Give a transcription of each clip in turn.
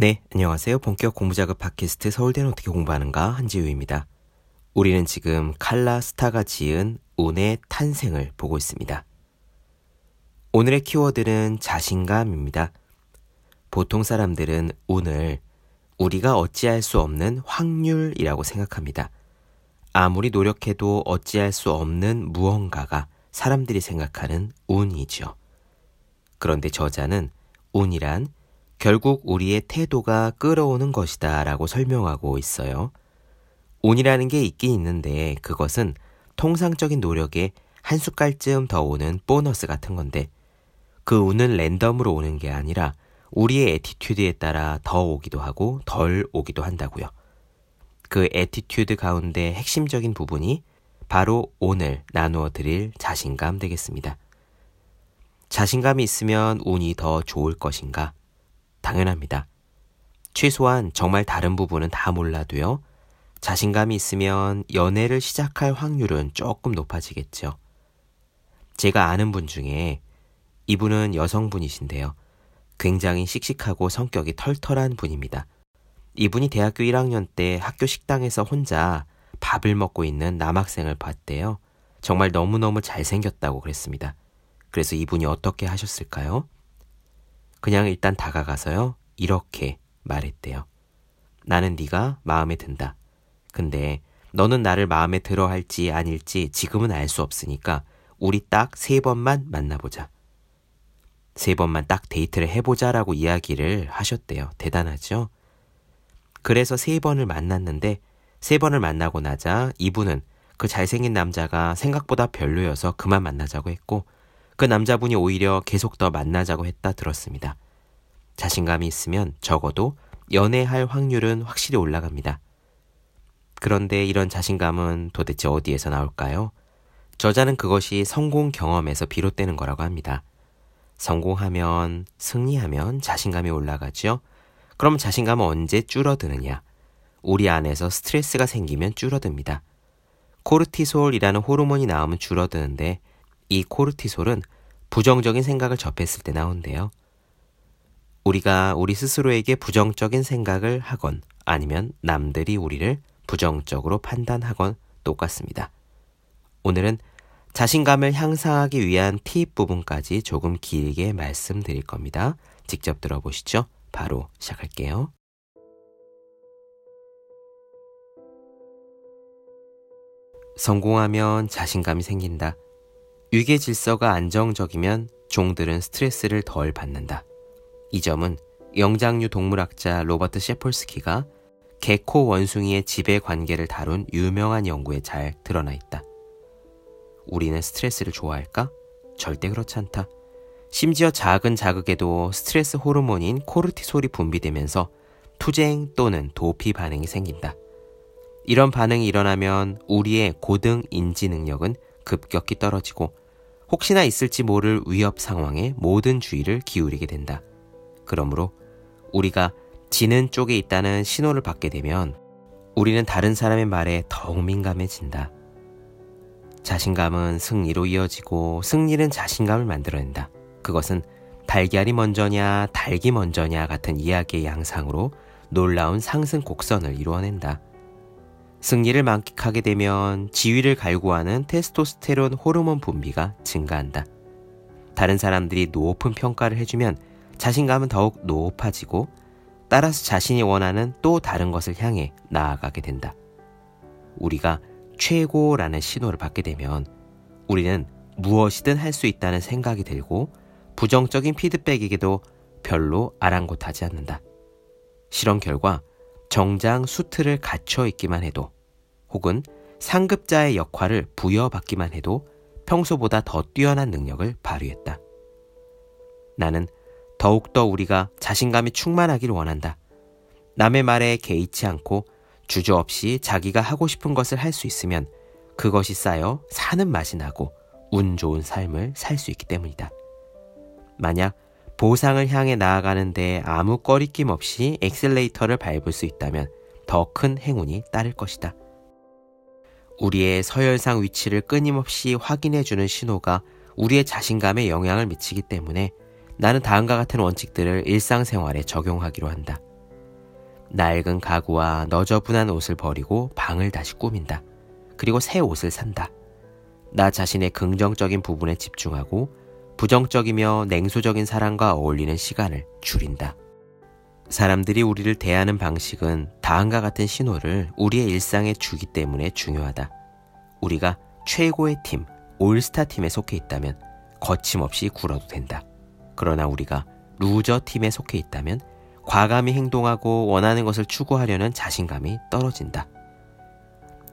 네, 안녕하세요. 본격 공부작업 팟캐스트 서울대는 어떻게 공부하는가 한지우입니다. 우리는 지금 칼라 스타가 지은 운의 탄생을 보고 있습니다. 오늘의 키워드는 자신감입니다. 보통 사람들은 운을 우리가 어찌할 수 없는 확률이라고 생각합니다. 아무리 노력해도 어찌할 수 없는 무언가가 사람들이 생각하는 운이죠. 그런데 저자는 운이란 결국 우리의 태도가 끌어오는 것이다 라고 설명하고 있어요. 운이라는 게 있긴 있는데 그것은 통상적인 노력에 한 숟갈쯤 더 오는 보너스 같은 건데 그 운은 랜덤으로 오는 게 아니라 우리의 attitude에 따라 더 오기도 하고 덜 오기도 한다고요. 그 attitude 가운데 핵심적인 부분이 바로 오늘 나누어 드릴 자신감 되겠습니다. 자신감이 있으면 운이 더 좋을 것인가? 당연합니다. 최소한 정말 다른 부분은 다 몰라도요. 자신감이 있으면 연애를 시작할 확률은 조금 높아지겠죠. 제가 아는 분 중에 이분은 여성분이신데요. 굉장히 씩씩하고 성격이 털털한 분입니다. 이분이 대학교 1학년 때 학교 식당에서 혼자 밥을 먹고 있는 남학생을 봤대요. 정말 너무너무 잘생겼다고 그랬습니다. 그래서 이분이 어떻게 하셨을까요? 그냥 일단 다가가서요. 이렇게 말했대요. 나는 네가 마음에 든다. 근데 너는 나를 마음에 들어 할지 아닐지 지금은 알 수 없으니까 우리 딱 세 번만 만나보자. 세 번만 딱 데이트를 해보자라고 이야기를 하셨대요. 대단하죠? 그래서 세 번을 만났는데 세 번을 만나고 나자 이분은 그 잘생긴 남자가 생각보다 별로여서 그만 만나자고 했고 그 남자분이 오히려 계속 더 만나자고 했다 들었습니다. 자신감이 있으면 적어도 연애할 확률은 확실히 올라갑니다. 그런데 이런 자신감은 도대체 어디에서 나올까요? 저자는 그것이 성공 경험에서 비롯되는 거라고 합니다. 성공하면, 승리하면 자신감이 올라가죠? 그럼 자신감은 언제 줄어드느냐? 우리 안에서 스트레스가 생기면 줄어듭니다. 코르티솔이라는 호르몬이 나오면 줄어드는데 이 코르티솔은 부정적인 생각을 접했을 때 나온대요. 우리가 우리 스스로에게 부정적인 생각을 하건 아니면 남들이 우리를 부정적으로 판단하건 똑같습니다. 오늘은 자신감을 향상하기 위한 팁 부분까지 조금 길게 말씀드릴 겁니다. 직접 들어보시죠. 바로 시작할게요. 성공하면 자신감이 생긴다. 위계 질서가 안정적이면 종들은 스트레스를 덜 받는다. 이 점은 영장류 동물학자 로버트 셰폴스키가 개코 원숭이의 지배 관계를 다룬 유명한 연구에 잘 드러나 있다. 우리는 스트레스를 좋아할까? 절대 그렇지 않다. 심지어 작은 자극에도 스트레스 호르몬인 코르티솔이 분비되면서 투쟁 또는 도피 반응이 생긴다. 이런 반응이 일어나면 우리의 고등 인지 능력은 급격히 떨어지고 혹시나 있을지 모를 위협 상황에 모든 주의를 기울이게 된다. 그러므로 우리가 지는 쪽에 있다는 신호를 받게 되면 우리는 다른 사람의 말에 더욱 민감해진다. 자신감은 승리로 이어지고 승리는 자신감을 만들어낸다. 그것은 달걀이 먼저냐, 닭이 먼저냐 같은 이야기의 양상으로 놀라운 상승 곡선을 이루어낸다. 승리를 만끽하게 되면 지위를 갈구하는 테스토스테론 호르몬 분비가 증가한다. 다른 사람들이 높은 평가를 해주면 자신감은 더욱 높아지고 따라서 자신이 원하는 또 다른 것을 향해 나아가게 된다. 우리가 최고라는 신호를 받게 되면 우리는 무엇이든 할 수 있다는 생각이 들고 부정적인 피드백에게도 별로 아랑곳하지 않는다. 실험 결과 정장 수트를 갖춰 있기만 해도 혹은 상급자의 역할을 부여받기만 해도 평소보다 더 뛰어난 능력을 발휘했다. 나는 더욱더 우리가 자신감이 충만하길 원한다. 남의 말에 개의치 않고 주저없이 자기가 하고 싶은 것을 할 수 있으면 그것이 쌓여 사는 맛이 나고 운 좋은 삶을 살 수 있기 때문이다. 만약 보상을 향해 나아가는데 아무 꺼리낌 없이 엑셀레이터를 밟을 수 있다면 더 큰 행운이 따를 것이다. 우리의 서열상 위치를 끊임없이 확인해주는 신호가 우리의 자신감에 영향을 미치기 때문에 나는 다음과 같은 원칙들을 일상생활에 적용하기로 한다. 낡은 가구와 너저분한 옷을 버리고 방을 다시 꾸민다. 그리고 새 옷을 산다. 나 자신의 긍정적인 부분에 집중하고 부정적이며 냉소적인 사람과 어울리는 시간을 줄인다. 사람들이 우리를 대하는 방식은 다음과 같은 신호를 우리의 일상에 주기 때문에 중요하다. 우리가 최고의 팀, 올스타 팀에 속해 있다면 거침없이 굴어도 된다. 그러나 우리가 loser 팀에 속해 있다면 과감히 행동하고 원하는 것을 추구하려는 자신감이 떨어진다.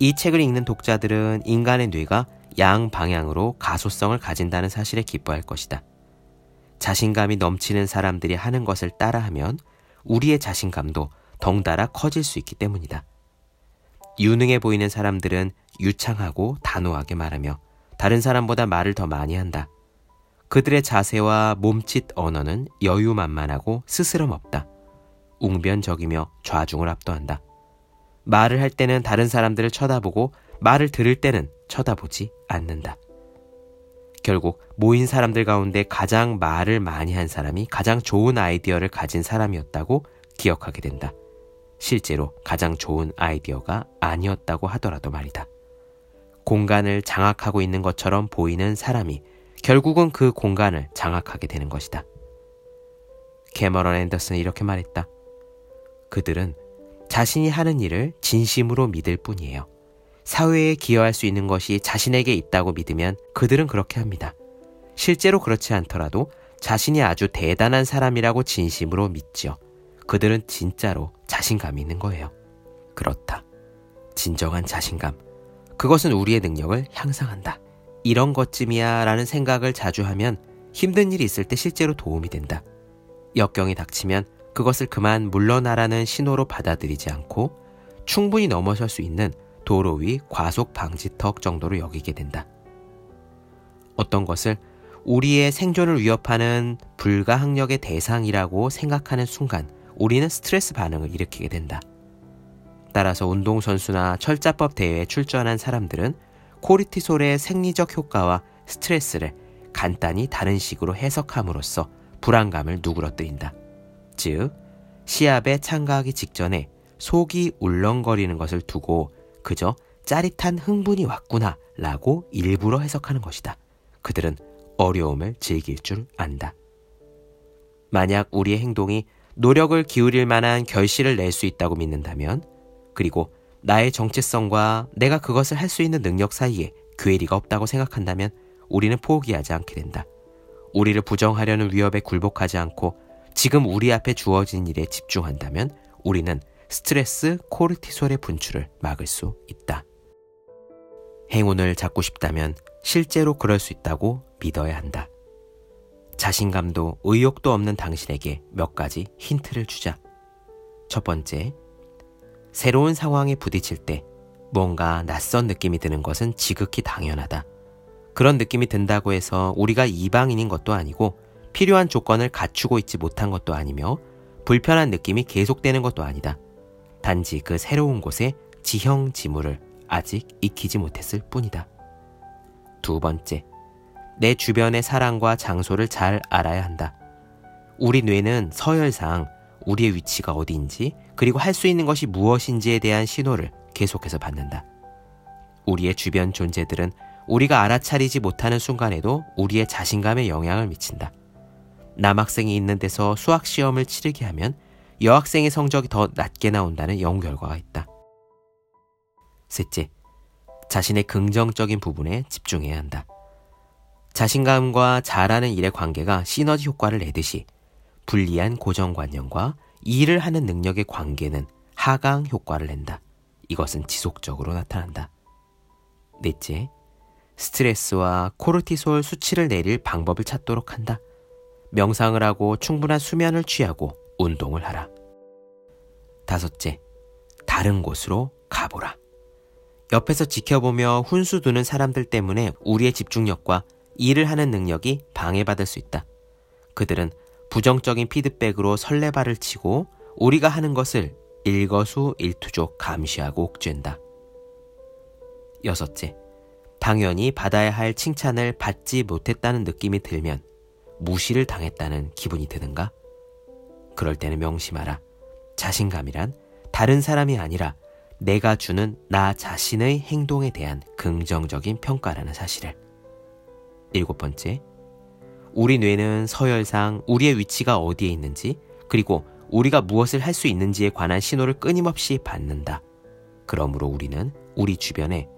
이 책을 읽는 독자들은 인간의 뇌가 양 방향으로 가소성을 가진다는 사실에 기뻐할 것이다. 자신감이 넘치는 사람들이 하는 것을 따라하면 우리의 자신감도 덩달아 커질 수 있기 때문이다. 유능해 보이는 사람들은 유창하고 단호하게 말하며 다른 사람보다 말을 더 많이 한다. 그들의 자세와 몸짓 언어는 여유만만하고 스스럼 없다. 웅변적이며 좌중을 압도한다. 말을 할 때는 다른 사람들을 쳐다보고 말을 들을 때는 쳐다보지 않는다. 결국 모인 사람들 가운데 가장 말을 많이 한 사람이 가장 좋은 아이디어를 가진 사람이었다고 기억하게 된다. 실제로 가장 좋은 아이디어가 아니었다고 하더라도 말이다. 공간을 장악하고 있는 것처럼 보이는 사람이 결국은 그 공간을 장악하게 되는 것이다. 캐머런 앤더슨은 이렇게 말했다. 그들은 자신이 하는 일을 진심으로 믿을 뿐이에요. 사회에 기여할 수 있는 것이 자신에게 있다고 믿으면 그들은 그렇게 합니다. 실제로 그렇지 않더라도 자신이 아주 대단한 사람이라고 진심으로 믿지요. 그들은 진짜로 자신감이 있는 거예요. 그렇다. 진정한 자신감. 그것은 우리의 능력을 향상한다. 이런 것쯤이야 라는 생각을 자주 하면 힘든 일이 있을 때 실제로 도움이 된다. 역경이 닥치면 그것을 그만 물러나라는 신호로 받아들이지 않고 충분히 넘어설 수 있는 도로 위 과속 방지턱 정도로 여기게 된다. 어떤 것을 우리의 생존을 위협하는 불가항력의 대상이라고 생각하는 순간 우리는 스트레스 반응을 일으키게 된다. 따라서 운동선수나 철자법 대회에 출전한 사람들은 코르티솔의 생리적 효과와 스트레스를 간단히 다른 식으로 해석함으로써 불안감을 누그러뜨린다. 즉, 시합에 참가하기 직전에 속이 울렁거리는 것을 두고 그저 짜릿한 흥분이 왔구나 라고 일부러 해석하는 것이다. 그들은 어려움을 즐길 줄 안다. 만약 우리의 행동이 노력을 기울일 만한 결실을 낼 수 있다고 믿는다면, 그리고 나의 정체성과 내가 그것을 할 수 있는 능력 사이에 괴리가 없다고 생각한다면 우리는 포기하지 않게 된다. 우리를 부정하려는 위협에 굴복하지 않고 지금 우리 앞에 주어진 일에 집중한다면 우리는 스트레스 코르티솔의 분출을 막을 수 있다. 행운을 잡고 싶다면 실제로 그럴 수 있다고 믿어야 한다. 자신감도 의욕도 없는 당신에게 몇 가지 힌트를 주자. 첫 번째, 새로운 상황에 부딪힐 때 뭔가 낯선 느낌이 드는 것은 지극히 당연하다. 그런 느낌이 든다고 해서 우리가 이방인인 것도 아니고 필요한 조건을 갖추고 있지 못한 것도 아니며 불편한 느낌이 계속되는 것도 아니다. 단지 그 새로운 곳에 지형 지물을 아직 익히지 못했을 뿐이다. 두 번째, 내 주변의 사랑과 장소를 잘 알아야 한다. 우리 뇌는 서열상 우리의 위치가 어디인지 그리고 할 수 있는 것이 무엇인지에 대한 신호를 계속해서 받는다. 우리의 주변 존재들은 우리가 알아차리지 못하는 순간에도 우리의 자신감에 영향을 미친다. 남학생이 있는 데서 수학 시험을 치르게 하면 여학생의 성적이 더 낮게 나온다는 연구 결과가 있다. 셋째, 자신의 긍정적인 부분에 집중해야 한다. 자신감과 잘하는 일의 관계가 시너지 효과를 내듯이 불리한 고정관념과 일을 하는 능력의 관계는 하강 효과를 낸다. 이것은 지속적으로 나타난다. 넷째, 스트레스와 코르티솔 수치를 내릴 방법을 찾도록 한다. 명상을 하고 충분한 수면을 취하고 운동을 하라. 다섯째, 다른 곳으로 가보라. 옆에서 지켜보며 훈수 두는 사람들 때문에 우리의 집중력과 일을 하는 능력이 방해받을 수 있다. 그들은 부정적인 피드백으로 설레발을 치고 우리가 하는 것을 일거수 일투족 감시하고 옥죄다 여섯째, 당연히 받아야 할 칭찬을 받지 못했다는 느낌이 들면 무시를 당했다는 기분이 드는가? 그럴 때는 명심하라. 자신감이란 다른 사람이 아니라 내가 주는 나 자신의 행동에 대한 긍정적인 평가라는 사실을. 일곱 번째, 우리 뇌는 서열상 우리의 위치가 어디에 있는지, 그리고 우리가 무엇을 할 수 있는지에 관한 신호를 끊임없이 받는다. 그러므로 우리는 우리 주변에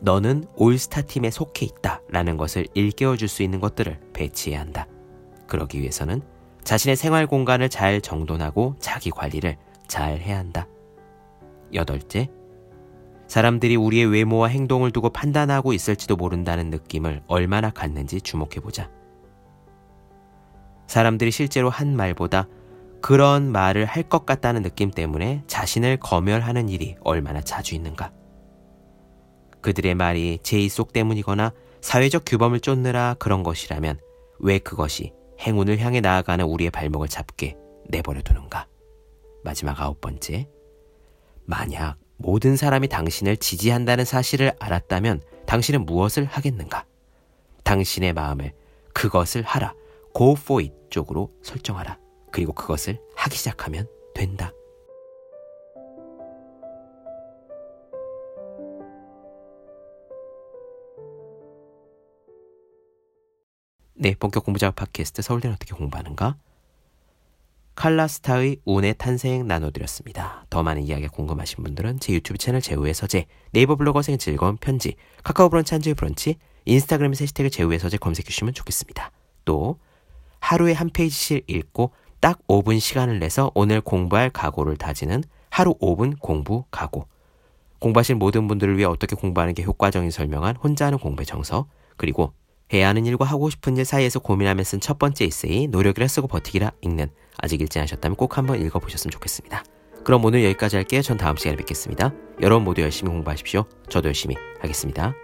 너는 올스타 팀에 속해 있다 라는 것을 일깨워 줄 수 있는 것들을 배치해야 한다. 그러기 위해서는 자신의 생활 공간을 잘 정돈하고 자기 관리를 잘 해야 한다. 여덟째, 사람들이 우리의 외모와 행동을 두고 판단하고 있을지도 모른다는 느낌을 얼마나 갖는지 주목해보자. 사람들이 실제로 한 말보다 그런 말을 할 것 같다는 느낌 때문에 자신을 검열하는 일이 얼마나 자주 있는가. 그들의 말이 제 입속 때문이거나 사회적 규범을 쫓느라 그런 것이라면 왜 그것이 행운을 향해 나아가는 우리의 발목을 잡게 내버려 두는가? 마지막 아홉 번째. 만약 모든 사람이 당신을 지지한다는 사실을 알았다면 당신은 무엇을 하겠는가? 당신의 마음을 그것을 하라, go for it 쪽으로 설정하라. 그리고 그것을 하기 시작하면 된다. 네, 본격 공부작업 팟캐스트 서울대는 어떻게 공부하는가? 칼라스타의 운의 탄생 나눠드렸습니다. 더 많은 이야기 궁금하신 분들은 제 유튜브 채널 제우의 서재, 네이버 블로거 생 즐거운 편지, 카카오 브런치 한주의 브런치, 인스타그램에 해시태그 제우의 서재 검색해 주시면 좋겠습니다. 또 하루에 한 페이지씩 읽고 딱 5분 시간을 내서 오늘 공부할 각오를 다지는 하루 5분 공부 각오. 공부하실 모든 분들을 위해 어떻게 공부하는 게 효과적인 설명한 혼자 하는 공부의 정서, 그리고 해야 하는 일과 하고 싶은 일 사이에서 고민하며 쓴 첫 번째 에세이 노력이라 쓰고 버티기라 읽는 아직 읽지 않으셨다면 꼭 한번 읽어보셨으면 좋겠습니다. 그럼 오늘 여기까지 할게요. 전 다음 시간에 뵙겠습니다. 여러분 모두 열심히 공부하십시오. 저도 열심히 하겠습니다.